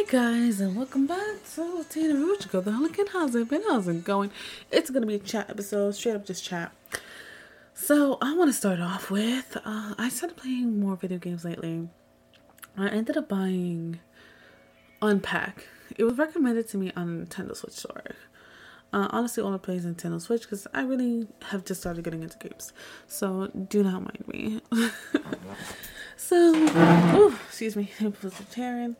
Hey guys, and welcome back to Tina Ruchko, the Hurricane. How's it been? How's it going? It's gonna be a chat episode, straight up just chat. So, I want to start off with uh, I started playing more video games lately. I ended up buying Unpack. It was recommended to me on Nintendo Switch store. Uh, honestly, only plays Nintendo Switch because I really have just started getting into games. So, do not mind me. so, oh, excuse me, it was tearing.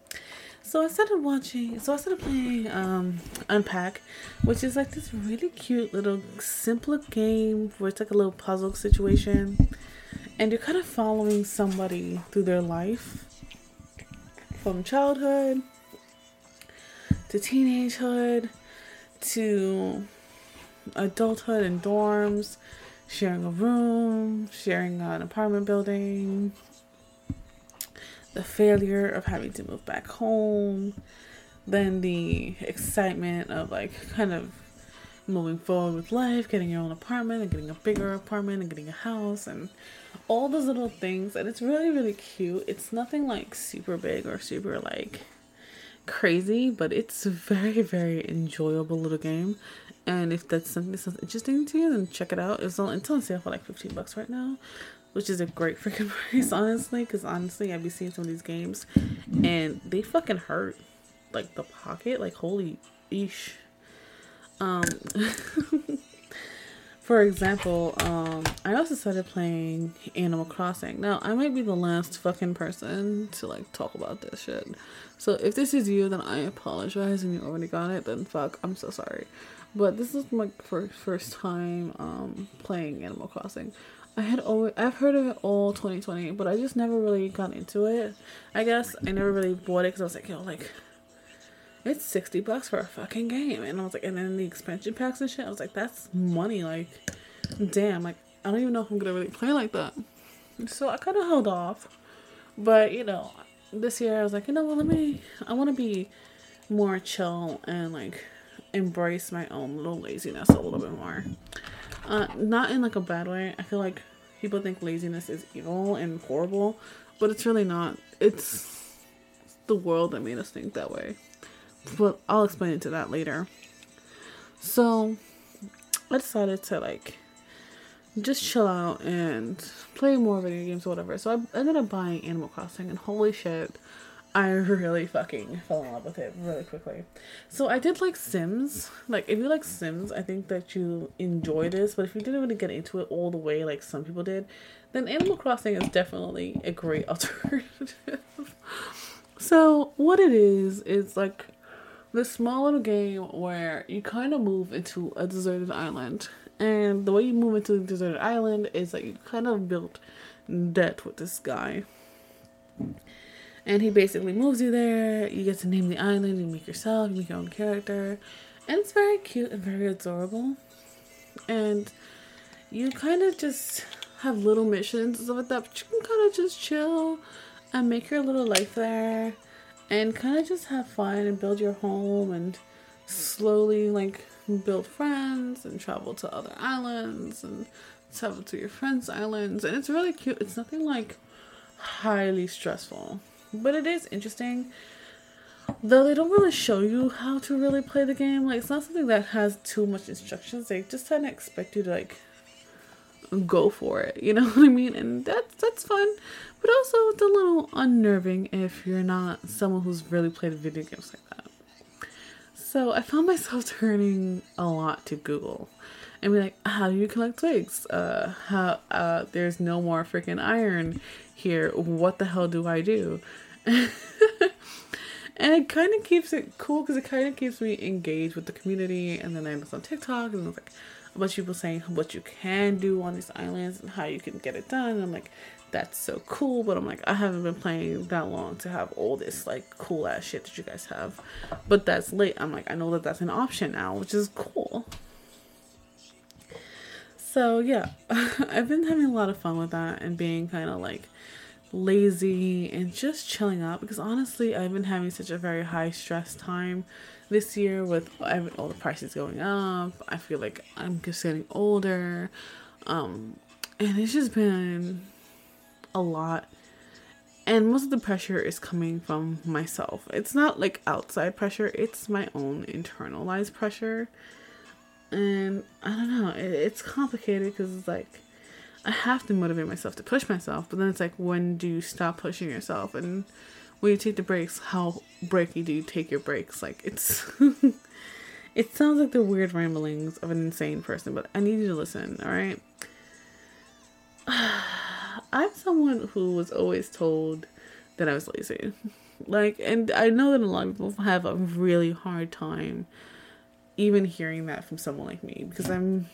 So I started watching. So I started playing um, Unpack, which is like this really cute little simple game where it's like a little puzzle situation, and you're kind of following somebody through their life from childhood to teenagehood to adulthood and dorms, sharing a room, sharing an apartment building, the failure of having to move back home, then the excitement of like kind of moving forward with life, getting your own apartment and getting a bigger apartment and getting a house and all those little things. And it's really, really cute. It's nothing like super big or super like crazy, but it's a very, very enjoyable little game. And if that's something that sounds interesting to you, then check it out. It's on, it's on sale for like 15 bucks right now which is a great freaking price, honestly. Because honestly, I've been seeing some of these games, and they fucking hurt, like the pocket, like holy ish. Um, for example, um, I also started playing Animal Crossing. Now, I might be the last fucking person to like talk about this shit. So if this is you, then I apologize, and you already got it. Then fuck, I'm so sorry. But this is my first first time um playing Animal Crossing. I had always I've heard of it all 2020, but I just never really got into it. I guess I never really bought it because I was like, know, like it's 60 bucks for a fucking game, and I was like, and then the expansion packs and shit. I was like, that's money. Like, damn. Like, I don't even know if I'm gonna really play like that. So I kind of held off, but you know, this year I was like, you know what? Let me. I want to be more chill and like embrace my own little laziness a little bit more. Uh, not in like a bad way. I feel like people think laziness is evil and horrible, but it's really not. It's the world that made us think that way. But I'll explain into that later. So I decided to like just chill out and play more video games or whatever. So I ended up buying Animal Crossing, and holy shit, I really fucking fell in love with it really quickly. So I did like Sims. Like if you like Sims, I think that you enjoy this. But if you didn't really get into it all the way like some people did, then Animal Crossing is definitely a great alternative. so what it is is like this small little game where you kind of move into a deserted island. And the way you move into a deserted island is that you kind of build debt with this guy and he basically moves you there. You get to name the island, you make yourself, you make your own character. And it's very cute and very adorable. And you kind of just have little missions and stuff like that, but you can kind of just chill and make your little life there and kind of just have fun and build your home and slowly like build friends and travel to other islands and travel to your friends' islands. And it's really cute. It's nothing like highly stressful but it is interesting. Though they don't really show you how to really play the game. Like it's not something that has too much instructions. They just kind of expect you to like go for it. You know what I mean? And that's that's fun, but also it's a little unnerving if you're not someone who's really played video games like that. So I found myself turning a lot to Google and be like, how do you collect twigs? Uh, how uh, there's no more freaking iron here. What the hell do I do? and it kind of keeps it cool because it kind of keeps me engaged with the community. And then I was on TikTok and I was like a bunch of people saying what you can do on these islands and how you can get it done. And I'm like, that's so cool. But I'm like, I haven't been playing that long to have all this like cool ass shit that you guys have. But that's late. I'm like, I know that that's an option now, which is cool. So yeah, I've been having a lot of fun with that and being kind of like lazy and just chilling out because honestly, I've been having such a very high stress time this year with all the prices going up. I feel like I'm just getting older. Um, and it's just been a lot. And most of the pressure is coming from myself. It's not like outside pressure, it's my own internalized pressure. And I don't know, it, it's complicated because it's like I have to motivate myself to push myself, but then it's like when do you stop pushing yourself and when you take the breaks, how breaky do you take your breaks? Like it's it sounds like the weird ramblings of an insane person, but I need you to listen, all right? I'm someone who was always told that I was lazy. Like, and I know that a lot of people have a really hard time even hearing that from someone like me because I'm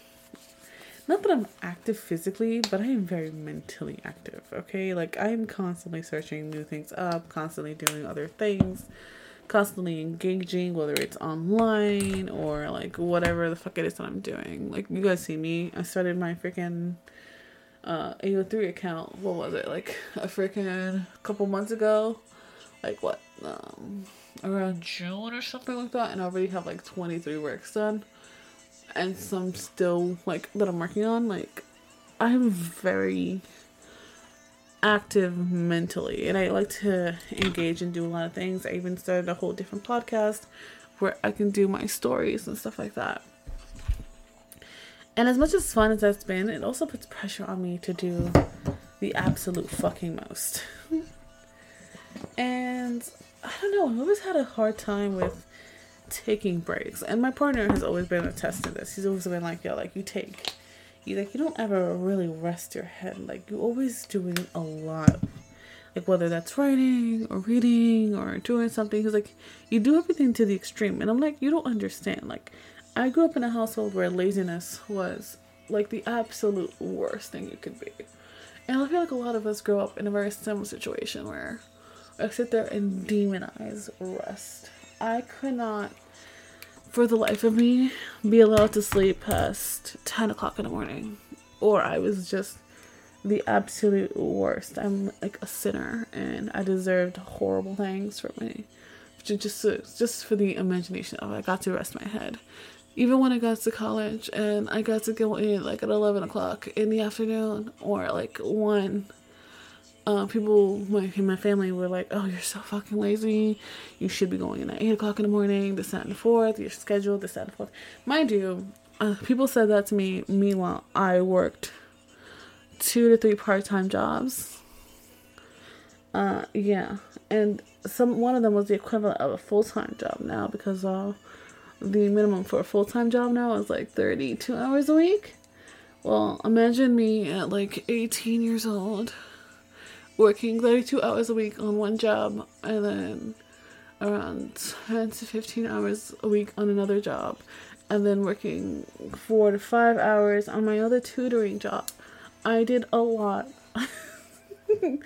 not that I'm active physically, but I am very mentally active, okay? Like, I'm constantly searching new things up, constantly doing other things, constantly engaging, whether it's online or like whatever the fuck it is that I'm doing. Like, you guys see me, I started my freaking uh AO3 account, what was it, like a freaking couple months ago? Like, what, um, around June or something like that, and I already have like 23 works done and some still like that I'm working on. Like I'm very active mentally and I like to engage and do a lot of things. I even started a whole different podcast where I can do my stories and stuff like that. And as much as fun as that's been, it also puts pressure on me to do the absolute fucking most. and I don't know, I've always had a hard time with taking breaks. And my partner has always been a test to this. He's always been like, yo, like you take you like you don't ever really rest your head. Like you're always doing a lot. Like whether that's writing or reading or doing something. He's like, you do everything to the extreme. And I'm like, you don't understand. Like I grew up in a household where laziness was like the absolute worst thing you could be. And I feel like a lot of us grow up in a very similar situation where I sit there and demonize rest. I could not, for the life of me, be allowed to sleep past 10 o'clock in the morning. Or I was just the absolute worst. I'm like a sinner and I deserved horrible things for me. Just, uh, just for the imagination of it, I got to rest my head. Even when I got to college and I got to go in like at 11 o'clock in the afternoon or like 1 uh, people in my family were like, "Oh, you're so fucking lazy. You should be going in at eight o'clock in the morning. This, that, and the fourth. Your schedule. This, that, and the fourth. Mind you, uh, people said that to me. Meanwhile, I worked two to three part-time jobs. Uh, yeah, and some one of them was the equivalent of a full-time job now because uh, the minimum for a full-time job now is like thirty-two hours a week. Well, imagine me at like eighteen years old working 32 hours a week on one job and then around 10 to 15 hours a week on another job and then working four to five hours on my other tutoring job. I did a lot. and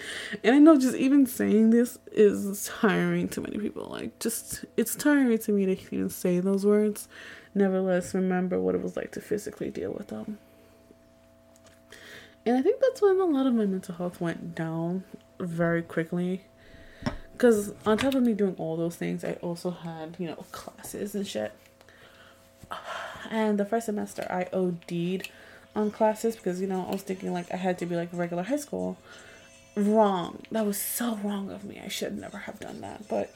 I know just even saying this is tiring to many people. Like, just, it's tiring to me to even say those words. Nevertheless, remember what it was like to physically deal with them. And I think that's when a lot of my mental health went down very quickly. Because on top of me doing all those things, I also had, you know, classes and shit. And the first semester, I OD'd on classes because, you know, I was thinking like I had to be like regular high school. Wrong. That was so wrong of me. I should never have done that. But,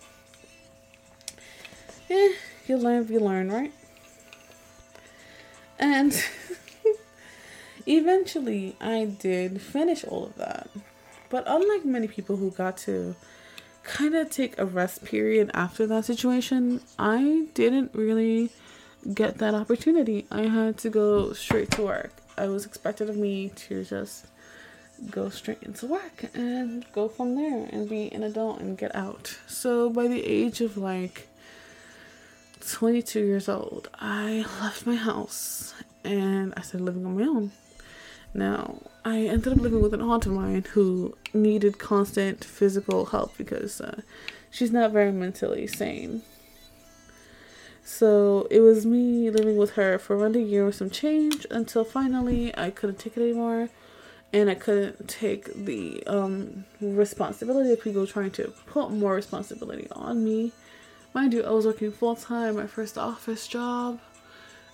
eh, you learn, you learn, right? And. Eventually, I did finish all of that. But unlike many people who got to kind of take a rest period after that situation, I didn't really get that opportunity. I had to go straight to work. I was expected of me to just go straight into work and go from there and be an adult and get out. So by the age of like 22 years old, I left my house and I started living on my own. Now, I ended up living with an aunt of mine who needed constant physical help because uh, she's not very mentally sane. So it was me living with her for around a year with some change until finally I couldn't take it anymore and I couldn't take the um, responsibility of people trying to put more responsibility on me. Mind you, I was working full time, my first office job,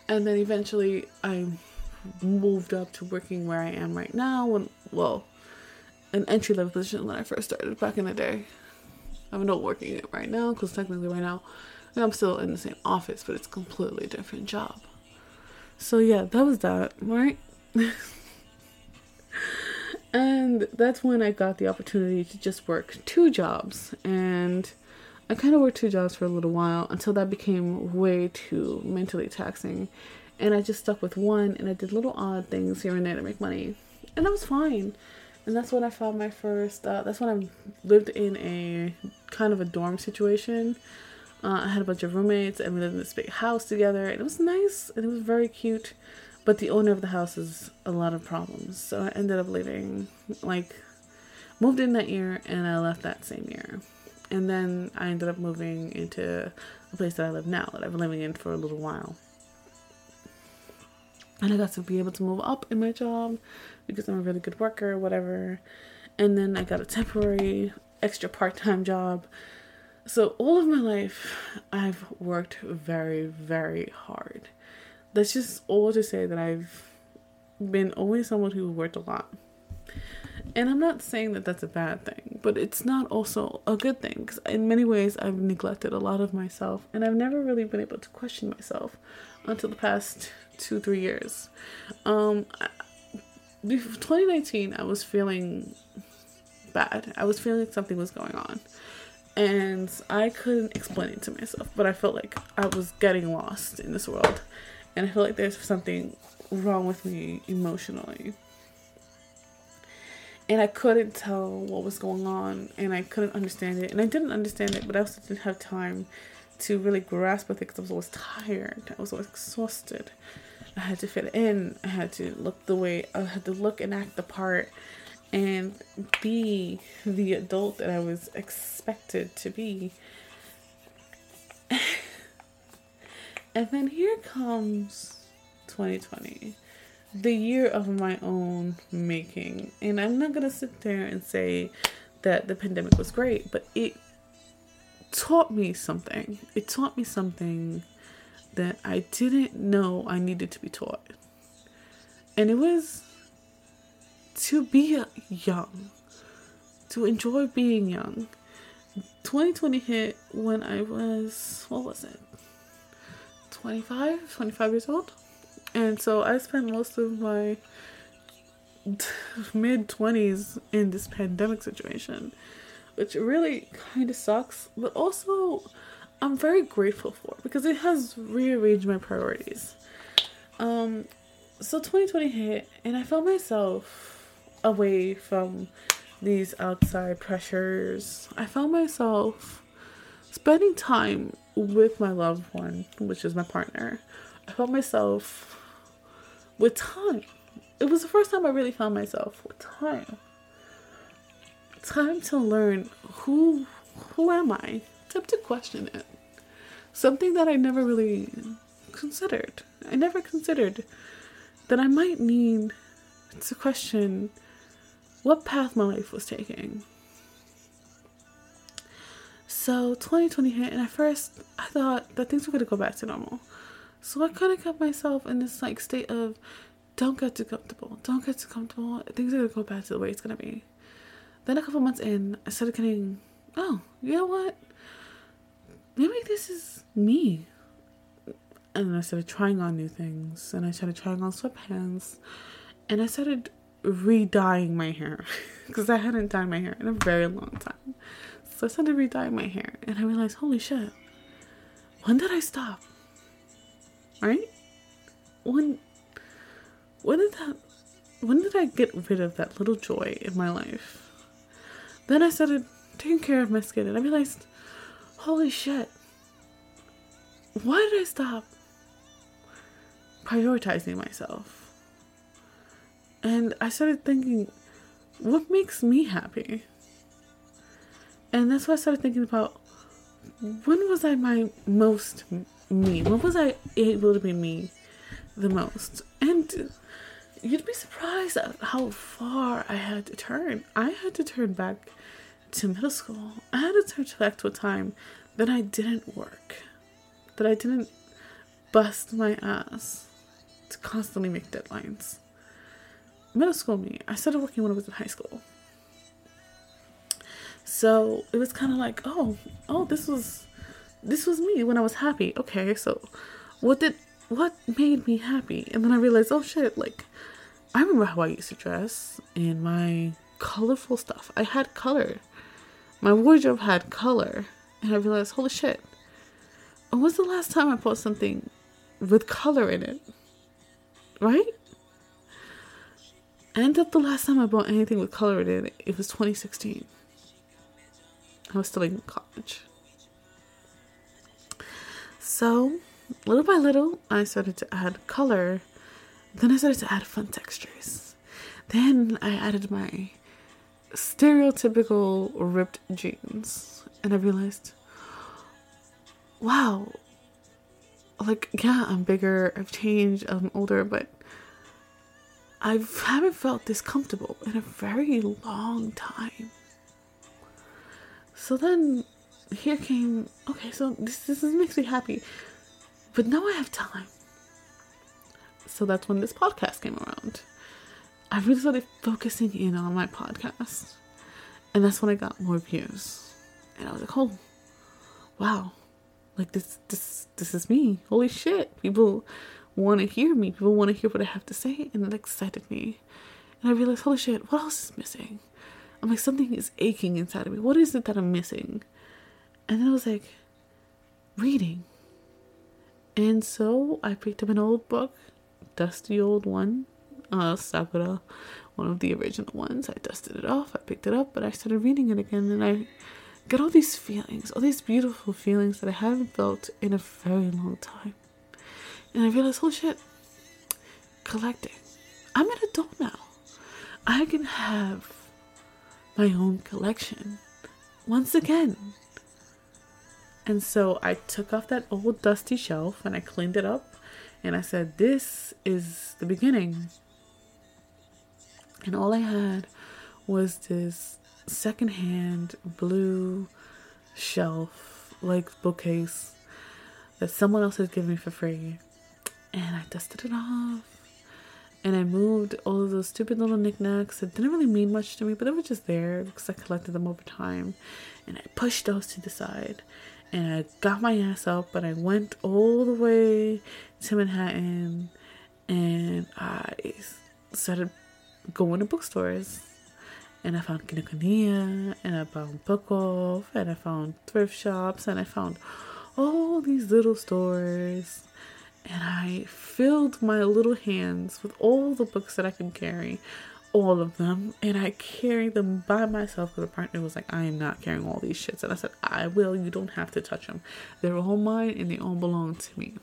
and then eventually I moved up to working where I am right now. When well, an entry level position when I first started back in the day. I'm not working it right now because technically right now I'm still in the same office, but it's a completely different job. So yeah, that was that, right? and that's when I got the opportunity to just work two jobs and I kind of worked two jobs for a little while until that became way too mentally taxing. And I just stuck with one and I did little odd things here and there to make money. And that was fine. And that's when I found my first, uh, that's when I lived in a kind of a dorm situation. Uh, I had a bunch of roommates and we lived in this big house together. And it was nice and it was very cute. But the owner of the house has a lot of problems. So I ended up leaving, like, moved in that year and I left that same year. And then I ended up moving into the place that I live now, that I've been living in for a little while. And I got to be able to move up in my job because I'm a really good worker, whatever. And then I got a temporary extra part time job. So, all of my life, I've worked very, very hard. That's just all to say that I've been always someone who worked a lot. And I'm not saying that that's a bad thing, but it's not also a good thing because in many ways I've neglected a lot of myself and I've never really been able to question myself until the past two, three years. Um, 2019, I was feeling bad. I was feeling like something was going on. And I couldn't explain it to myself, but I felt like I was getting lost in this world. And I feel like there's something wrong with me emotionally and I couldn't tell what was going on and I couldn't understand it and I didn't understand it but I also didn't have time to really grasp with it because I was always tired I was always exhausted I had to fit in I had to look the way I had to look and act the part and be the adult that I was expected to be and then here comes 2020 the year of my own making. And I'm not going to sit there and say that the pandemic was great, but it taught me something. It taught me something that I didn't know I needed to be taught. And it was to be young, to enjoy being young. 2020 hit when I was, what was it? 25, 25 years old. And so I spent most of my mid 20s in this pandemic situation, which really kind of sucks, but also I'm very grateful for because it has rearranged my priorities. Um, so 2020 hit, and I found myself away from these outside pressures. I found myself spending time with my loved one, which is my partner. I found myself with time. It was the first time I really found myself with time. Time to learn who who am I? Time to question it. Something that I never really considered. I never considered that I might need to question what path my life was taking. So 2020 hit, and at first I thought that things were gonna go back to normal. So I kind of kept myself in this like state of don't get too comfortable. Don't get too comfortable. Things are gonna go back to the way it's gonna be. Then a couple months in, I started getting, oh, you know what? Maybe this is me. And then I started trying on new things, and I started trying on sweatpants, and I started re-dyeing my hair because I hadn't dyed my hair in a very long time. So I started re-dyeing my hair, and I realized, holy shit, when did I stop? right? When when did that when did I get rid of that little joy in my life? Then I started taking care of my skin and I realized, holy shit, why did I stop prioritizing myself? And I started thinking, what makes me happy? And that's why I started thinking about when was I my most me? When was I able to be me the most? And you'd be surprised at how far I had to turn. I had to turn back to middle school. I had to turn to a time that I didn't work, that I didn't bust my ass to constantly make deadlines. Middle school me, I started working when I was in high school. So it was kind of like, oh, oh, this was, this was me when I was happy. Okay, so what did, what made me happy? And then I realized, oh shit, like, I remember how I used to dress in my colorful stuff. I had color. My wardrobe had color. And I realized, holy shit, when was the last time I bought something with color in it? Right? And up the last time I bought anything with color in it, it was 2016. I was still in college. So, little by little, I started to add color. Then I started to add fun textures. Then I added my stereotypical ripped jeans. And I realized, wow, like, yeah, I'm bigger, I've changed, I'm older, but I haven't felt this comfortable in a very long time. So then here came, okay, so this, this makes me happy, but now I have time. So that's when this podcast came around. I really started focusing in on my podcast. And that's when I got more views. And I was like, oh, wow. Like this this this is me. Holy shit. People want to hear me. People want to hear what I have to say. And it excited me. And I realized, holy shit, what else is missing? I'm like, something is aching inside of me. What is it that I'm missing? And then I was like, reading. And so I picked up an old book, dusty old one, uh, Sakura, one of the original ones. I dusted it off, I picked it up, but I started reading it again and I got all these feelings, all these beautiful feelings that I haven't felt in a very long time. And I realized, holy shit, collecting. I'm an adult now. I can have my own collection once again. And so I took off that old dusty shelf and I cleaned it up and I said, This is the beginning. And all I had was this secondhand blue shelf, like bookcase, that someone else had given me for free. And I dusted it off. And I moved all of those stupid little knickknacks that didn't really mean much to me, but they were just there because I collected them over time. And I pushed those to the side. And I got my ass up and I went all the way to Manhattan and I started going to bookstores and I found Kinokuniya, and I found Bookoff, and I found thrift shops, and I found all these little stores. And I filled my little hands with all the books that I could carry, all of them, and I carried them by myself because the partner was like, I am not carrying all these shits. And I said, I will, you don't have to touch them. They're all mine and they all belong to me.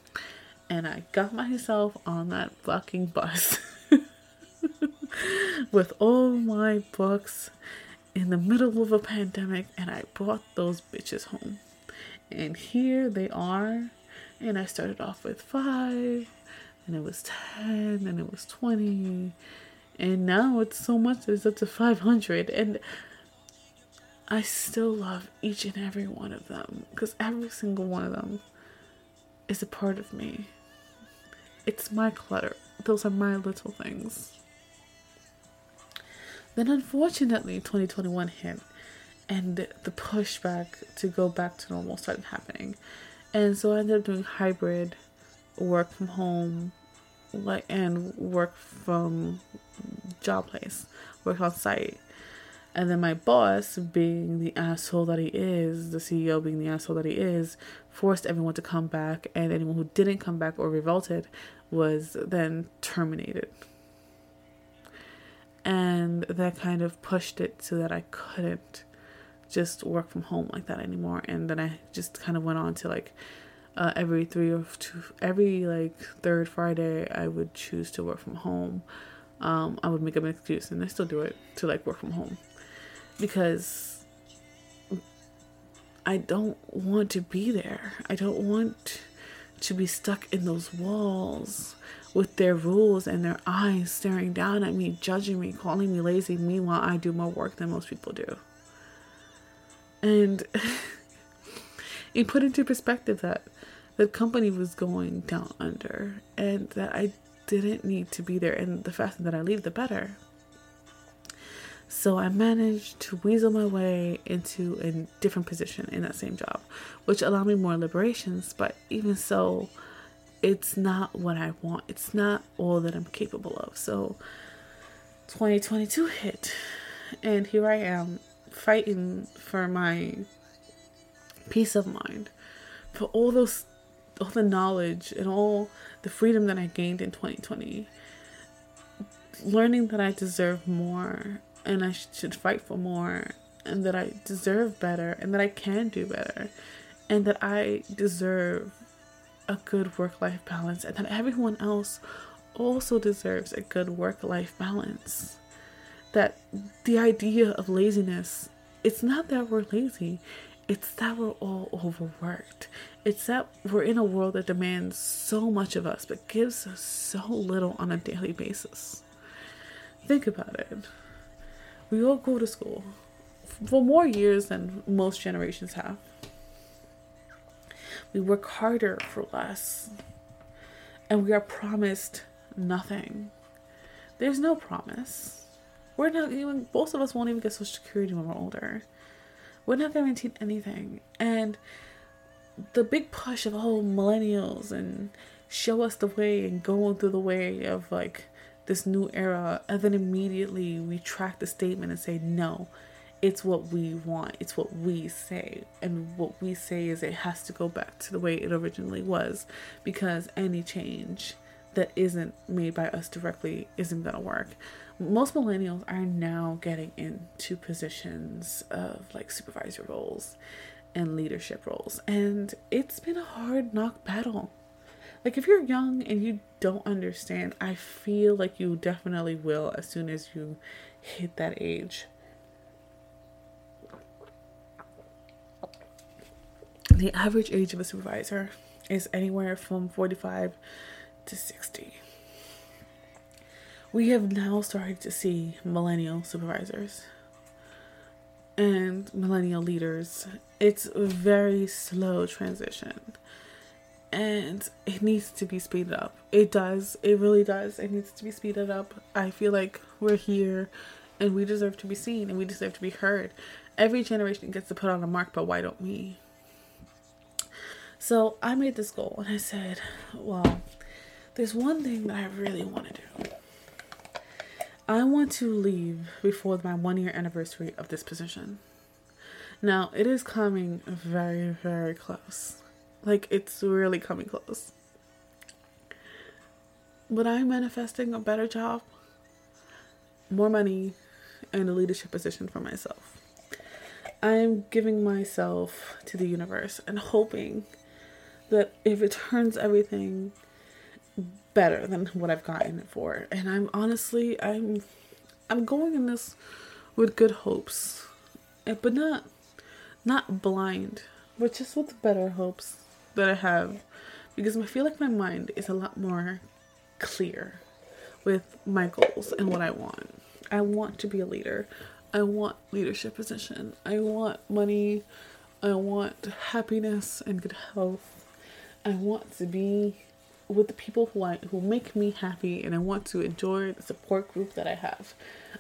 And I got myself on that fucking bus. with all my books in the middle of a pandemic and I brought those bitches home. And here they are. And I started off with five, and it was 10, and it was 20, and now it's so much it's up to 500. And I still love each and every one of them because every single one of them is a part of me. It's my clutter, those are my little things. Then unfortunately 2021 hit and the pushback to go back to normal started happening. And so I ended up doing hybrid work from home like and work from job place, work on site. And then my boss, being the asshole that he is, the CEO being the asshole that he is, forced everyone to come back, and anyone who didn't come back or revolted was then terminated and that kind of pushed it so that I couldn't just work from home like that anymore. And then I just kind of went on to like uh, every three or two, every like third Friday, I would choose to work from home. Um, I would make up an excuse, and I still do it to like work from home because I don't want to be there. I don't want to be stuck in those walls with their rules and their eyes staring down at me, judging me, calling me lazy. Meanwhile, I do more work than most people do. And it put into perspective that the company was going down under and that I didn't need to be there. And the faster that I leave, the better. So I managed to weasel my way into a different position in that same job, which allowed me more liberations. But even so, it's not what I want. It's not all that I'm capable of. So 2022 hit, and here I am fighting for my peace of mind, for all those, all the knowledge and all the freedom that I gained in 2020. Learning that I deserve more and I should fight for more and that I deserve better and that I can do better and that I deserve a good work life balance and that everyone else also deserves a good work life balance. That the idea of laziness, it's not that we're lazy, it's that we're all overworked. It's that we're in a world that demands so much of us but gives us so little on a daily basis. Think about it we all go to school for more years than most generations have. We work harder for less. And we are promised nothing. There's no promise. We're not even, most of us won't even get Social Security when we're older. We're not guaranteed anything. And the big push of, oh, millennials and show us the way and going through the way of like this new era and then immediately retract the statement and say no it's what we want it's what we say. And what we say is it has to go back to the way it originally was because any change that isn't made by us directly isn't going to work. Most millennials are now getting into positions of like supervisor roles and leadership roles. And it's been a hard knock battle. Like if you're young and you don't understand, I feel like you definitely will as soon as you hit that age. The average age of a supervisor is anywhere from 45 to 60. We have now started to see millennial supervisors and millennial leaders. It's a very slow transition and it needs to be speeded up. It does. It really does. It needs to be speeded up. I feel like we're here and we deserve to be seen and we deserve to be heard. Every generation gets to put on a mark, but why don't we? So I made this goal and I said, well, there's one thing that I really want to do. I want to leave before my one year anniversary of this position. Now, it is coming very, very close. Like it's really coming close. But I'm manifesting a better job, more money, and a leadership position for myself. I'm giving myself to the universe and hoping that if it turns everything better than what I've gotten it for. And I'm honestly I'm I'm going in this with good hopes. Eh, but not not blind, but just with better hopes that I have because I feel like my mind is a lot more clear with my goals and what I want. I want to be a leader. I want leadership position. I want money. I want happiness and good health. I want to be with the people who I who make me happy and I want to enjoy the support group that I have.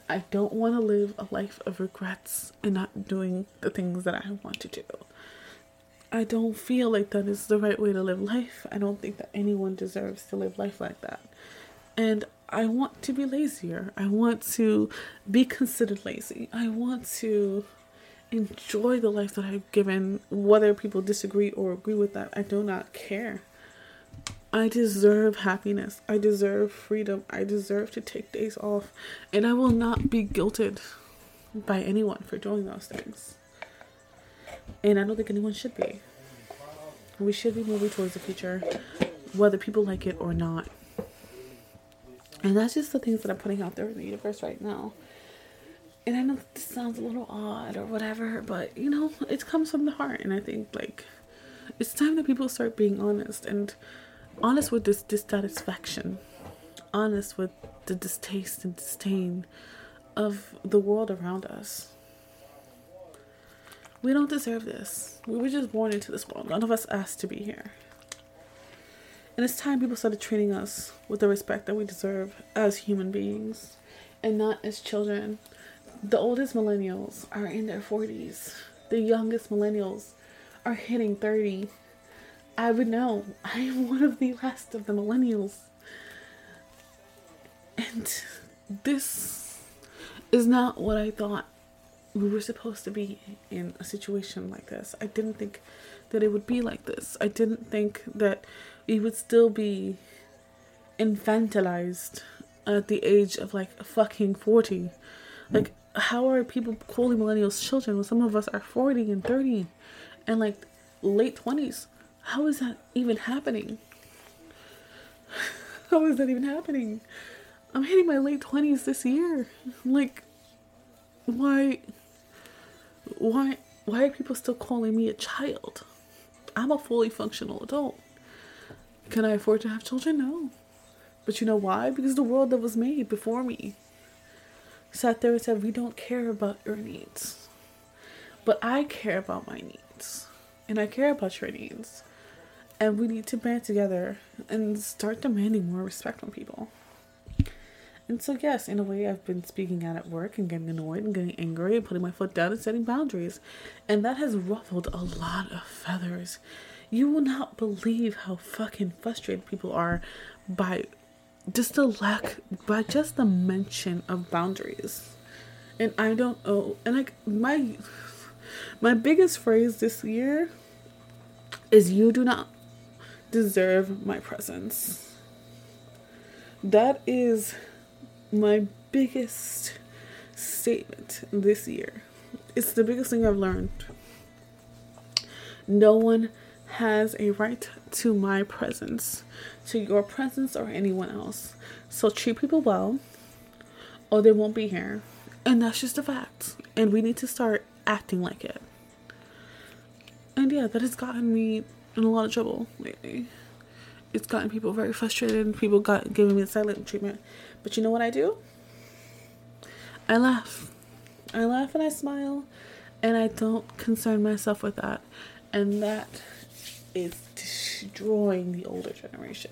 I don't want to live a life of regrets and not doing the things that I want to do. I don't feel like that is the right way to live life. I don't think that anyone deserves to live life like that. And I want to be lazier. I want to be considered lazy. I want to enjoy the life that I've given, whether people disagree or agree with that. I do not care. I deserve happiness. I deserve freedom. I deserve to take days off. And I will not be guilted by anyone for doing those things. And I don't think anyone should be. We should be moving towards the future, whether people like it or not. And that's just the things that I'm putting out there in the universe right now. And I know this sounds a little odd or whatever, but you know, it comes from the heart. And I think like it's time that people start being honest and honest with this dissatisfaction, honest with the distaste and disdain of the world around us. We don't deserve this. We were just born into this world. None of us asked to be here. And it's time people started treating us with the respect that we deserve as human beings and not as children the oldest millennials are in their 40s. The youngest millennials are hitting 30. I would know. I am one of the last of the millennials. And this is not what I thought we were supposed to be in a situation like this. I didn't think that it would be like this. I didn't think that we would still be infantilized at the age of like fucking 40. Like, how are people calling millennials children when some of us are 40 and 30 and like late 20s? How is that even happening? How is that even happening? I'm hitting my late 20s this year. Like, why? Why? Why are people still calling me a child? I'm a fully functional adult. Can I afford to have children? No. But you know why? Because the world that was made before me sat there and said, We don't care about your needs. But I care about my needs. And I care about your needs. And we need to band together and start demanding more respect from people. And so, yes, in a way, I've been speaking out at work and getting annoyed and getting angry and putting my foot down and setting boundaries. And that has ruffled a lot of feathers. You will not believe how fucking frustrated people are by just the lack, by just the mention of boundaries. And I don't know, and like my my biggest phrase this year is you do not deserve my presence. That is my biggest statement this year. It's the biggest thing I've learned. No one has a right to my presence, to your presence, or anyone else. So treat people well, or they won't be here. And that's just a fact. And we need to start acting like it. And yeah, that has gotten me in a lot of trouble lately. It's gotten people very frustrated people got giving me silent treatment. But you know what I do? I laugh. I laugh and I smile and I don't concern myself with that. And that is destroying the older generation.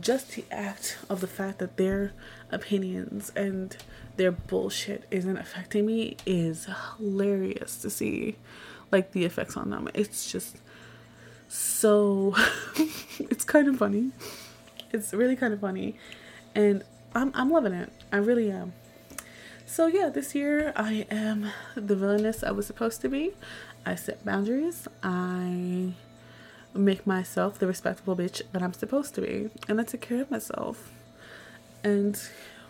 Just the act of the fact that their opinions and their bullshit isn't affecting me is hilarious to see like the effects on them. It's just so it's kind of funny. It's really kind of funny. And I'm I'm loving it. I really am. So yeah, this year I am the villainess I was supposed to be. I set boundaries. I make myself the respectable bitch that I'm supposed to be. And I take care of myself. And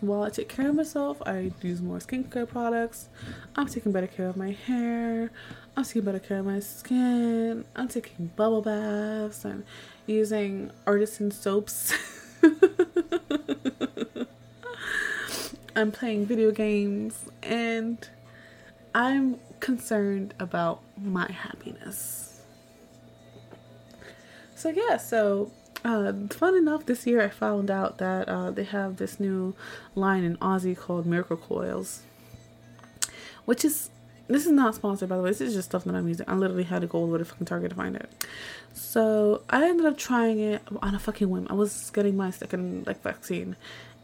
while I take care of myself, I use more skincare products. I'm taking better care of my hair. I'm taking better care of my skin. I'm taking bubble baths and using artisan soaps. I'm playing video games and I'm concerned about my happiness. So, yeah, so uh, fun enough, this year I found out that uh, they have this new line in Aussie called Miracle Coils, which is this is not sponsored by the way. This is just stuff that I'm using. I literally had to go all the to fucking Target to find it. So I ended up trying it on a fucking whim. I was getting my second like vaccine,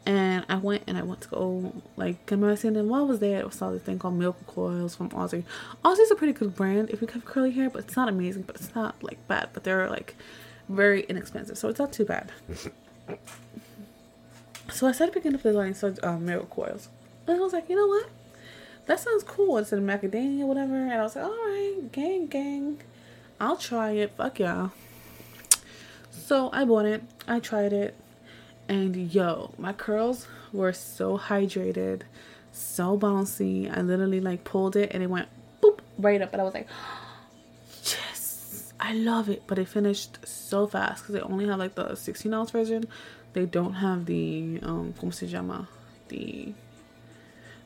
and I went and I went to go like get my vaccine. And while I was there, I saw this thing called Miracle Coils from Aussie. Aussie's a pretty good brand if you have curly hair, but it's not amazing. But it's not like bad. But they're like very inexpensive, so it's not too bad. so I started picking up the line, so um, Miracle Coils, and I was like, you know what? That sounds cool. It's in macadamia, whatever. And I was like, all right, gang, gang, I'll try it. Fuck y'all. So I bought it. I tried it, and yo, my curls were so hydrated, so bouncy. I literally like pulled it, and it went boop right up, and I was like. I love it, but it finished so fast because they only have like the 16 ounce version. They don't have the um, como se llama, the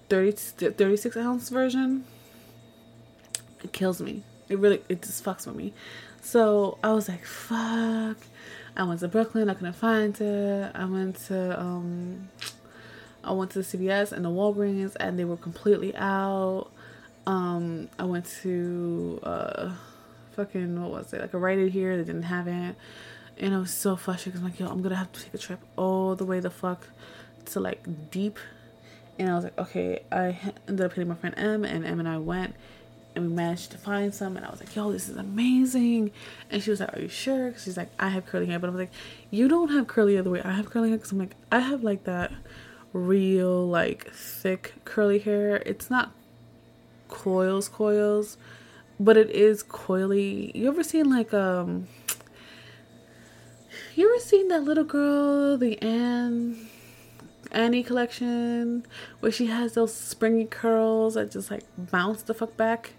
30 36 ounce version. It kills me. It really it just fucks with me. So I was like, fuck. I went to Brooklyn. I couldn't find it. I went to um, I went to the CVS and the Walgreens, and they were completely out. Um, I went to uh fucking what was it like a Aid here they didn't have it and I was so frustrated because I'm like yo I'm gonna have to take a trip all the way the fuck to like deep And I was like, okay, I ended up hitting my friend M, and M and I went, and we managed to find some. And I was like, yo, this is amazing. And she was like, are you sure? Cause she's like, I have curly hair, but I was like, you don't have curly hair the way I have curly hair. Cause I'm like, I have like that real like thick curly hair. It's not coils, coils, but it is coily. You ever seen like um you ever seen that little girl, the Anne Annie collection, where she has those springy curls that just like bounce the fuck back?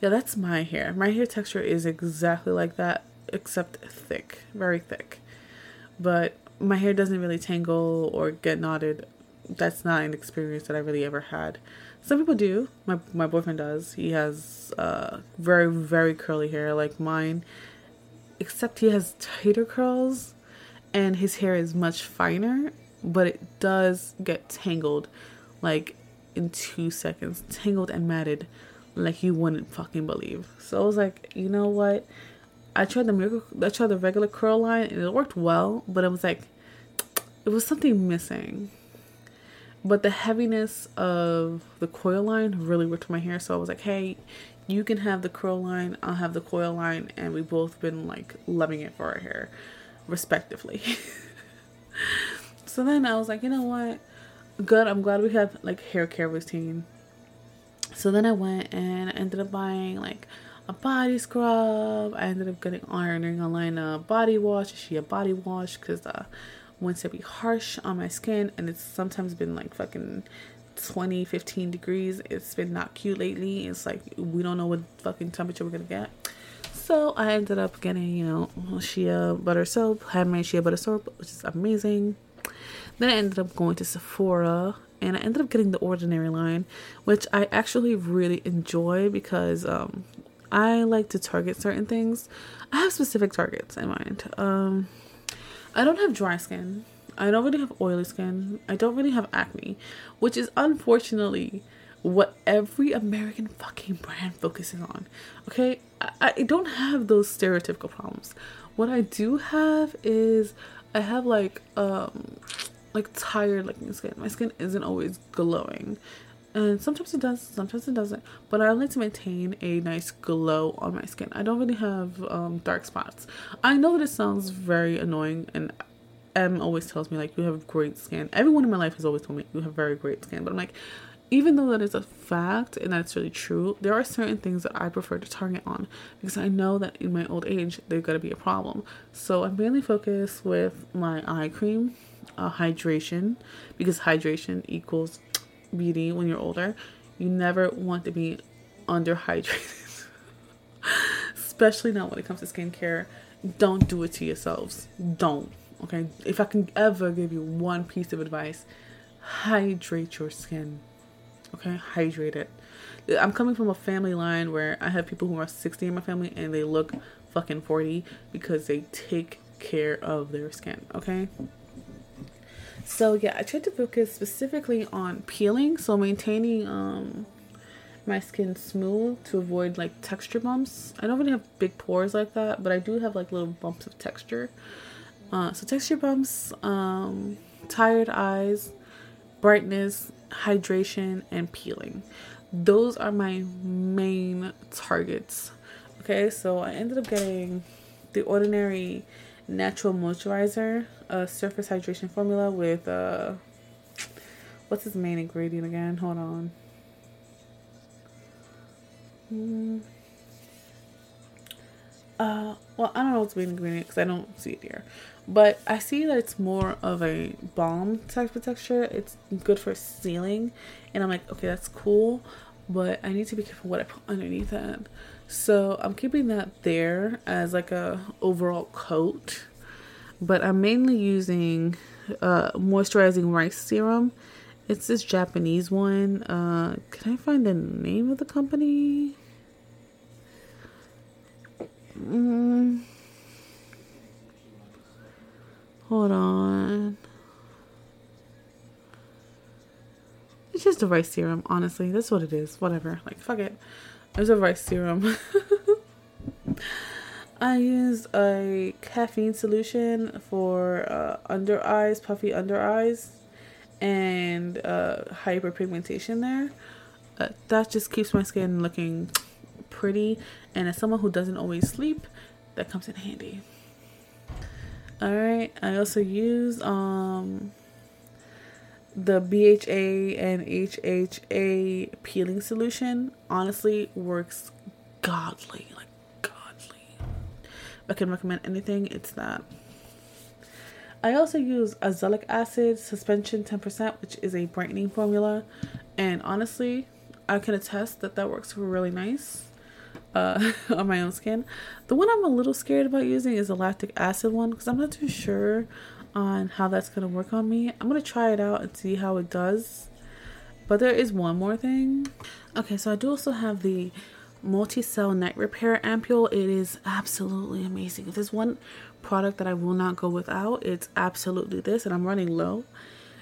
Yeah, that's my hair. My hair texture is exactly like that, except thick, very thick. But my hair doesn't really tangle or get knotted. That's not an experience that I really ever had. Some people do. My my boyfriend does. He has uh very very curly hair like mine, except he has tighter curls, and his hair is much finer, but it does get tangled, like in two seconds, tangled and matted, like you wouldn't fucking believe. So I was like, you know what? I tried the miracle. I tried the regular curl line, and it worked well, but it was like, it was something missing but the heaviness of the coil line really worked my hair. So I was like, hey, you can have the curl line, I'll have the coil line, and we both been like loving it for our hair, respectively. so then I was like, you know what? Good. I'm glad we have like hair care routine. So then I went and I ended up buying like a body scrub. I ended up getting ironing online a body wash. She a body wash because uh wants to be harsh on my skin and it's sometimes been like fucking 20 15 degrees. It's been not cute lately. It's like we don't know what fucking temperature we're gonna get. So i ended up getting you know shea butter soap. Handmade shea butter soap which is amazing. Then i ended up going to sephora and i ended up getting the ordinary line which i actually really enjoy because um i like to target certain things. I have specific targets in mind. Um I don't have dry skin. I don't really have oily skin. I don't really have acne, which is unfortunately what every American fucking brand focuses on. Okay, I, I don't have those stereotypical problems. What I do have is I have like um like tired looking skin. My skin isn't always glowing and sometimes it does sometimes it doesn't. But i like to maintain a nice glow on my skin. I don't really have um, dark spots. I know that it sounds very annoying and m always tells me like you have great skin. Everyone in my life has always told me you have very great skin. But i'm like even though that is a fact and that's really true there are certain things that i prefer to target on because i know that in my old age they're to be a problem. So i'm mainly focus with my eye cream uh, hydration because hydration equals beauty when you're older, you never want to be underhydrated. Especially not when it comes to skincare. Don't do it to yourselves. Don't. Okay? If I can ever give you one piece of advice, hydrate your skin. Okay? Hydrate it. I'm coming from a family line where I have people who are 60 in my family and they look fucking 40 because they take care of their skin. Okay? So yeah, I tried to focus specifically on peeling, so maintaining um my skin smooth to avoid like texture bumps. I don't really have big pores like that, but I do have like little bumps of texture. Uh, so texture bumps, um, tired eyes, brightness, hydration, and peeling. Those are my main targets. Okay, so I ended up getting the ordinary natural moisturizer, a surface hydration formula with uh what's his main ingredient again? Hold on. Mm. Uh, well, I don't know what's main ingredient because I don't see it here, but I see that it's more of a balm type of texture. It's good for sealing, and I'm like, okay, that's cool, but I need to be careful what I put underneath it. So I'm keeping that there as like a overall coat. But I'm mainly using uh, moisturizing rice serum. It's this Japanese one. Uh, can I find the name of the company? Mm. Hold on. It's just a rice serum, honestly. That's what it is. Whatever. Like, fuck it. It's a rice serum. I use a caffeine solution for uh, under eyes, puffy under eyes, and uh, hyperpigmentation there. Uh, that just keeps my skin looking pretty, and as someone who doesn't always sleep, that comes in handy. All right, I also use um the BHA and HHA peeling solution. Honestly, works godly, like I can recommend anything, it's that. I also use azelaic acid suspension 10%, which is a brightening formula. And honestly, I can attest that that works really nice uh, on my own skin. The one I'm a little scared about using is the lactic acid one because I'm not too sure on how that's going to work on me. I'm going to try it out and see how it does. But there is one more thing. Okay, so I do also have the multi-cell night repair ampule. It is absolutely amazing. If there's one product that I will not go without, it's absolutely this, and I'm running low.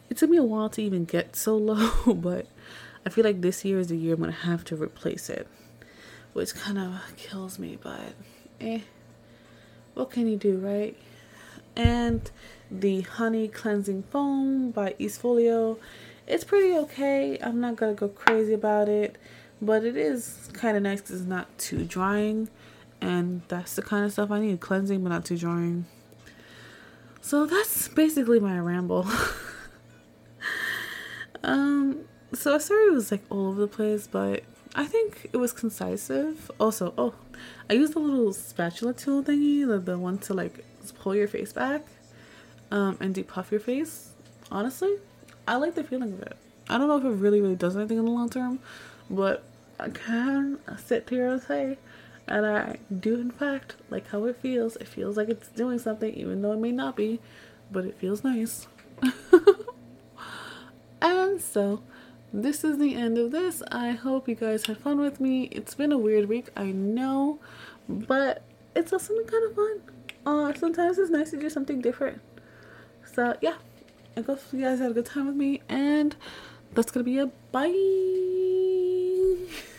It took me a while to even get so low, but I feel like this year is the year I'm gonna have to replace it, which kind of kills me, but eh, what can you do, right? And the honey cleansing foam by Eastfolio. It's pretty okay. I'm not gonna go crazy about it, but it is kind of nice because it's not too drying, and that's the kind of stuff I need: cleansing but not too drying. So that's basically my ramble. um, so sorry it was like all over the place, but I think it was concisive. Also, oh, I used a little spatula tool thingy, the, the one to like pull your face back um, and depuff your face. Honestly, I like the feeling of it. I don't know if it really, really does anything in the long term, but can sit here and say, and I do in fact like how it feels. It feels like it's doing something, even though it may not be, but it feels nice. and so, this is the end of this. I hope you guys had fun with me. It's been a weird week, I know, but it's also been kind of fun. Uh, sometimes it's nice to do something different. So yeah, I hope you guys had a good time with me, and that's gonna be a bye.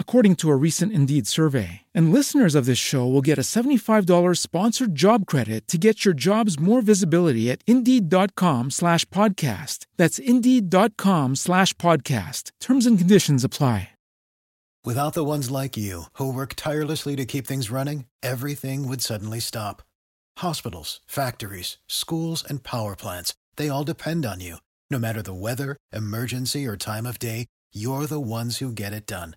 according to a recent Indeed survey. And listeners of this show will get a $75 sponsored job credit to get your jobs more visibility at Indeed.com slash podcast. That's Indeed.com slash podcast. Terms and conditions apply. Without the ones like you, who work tirelessly to keep things running, everything would suddenly stop. Hospitals, factories, schools, and power plants, they all depend on you. No matter the weather, emergency, or time of day, you're the ones who get it done.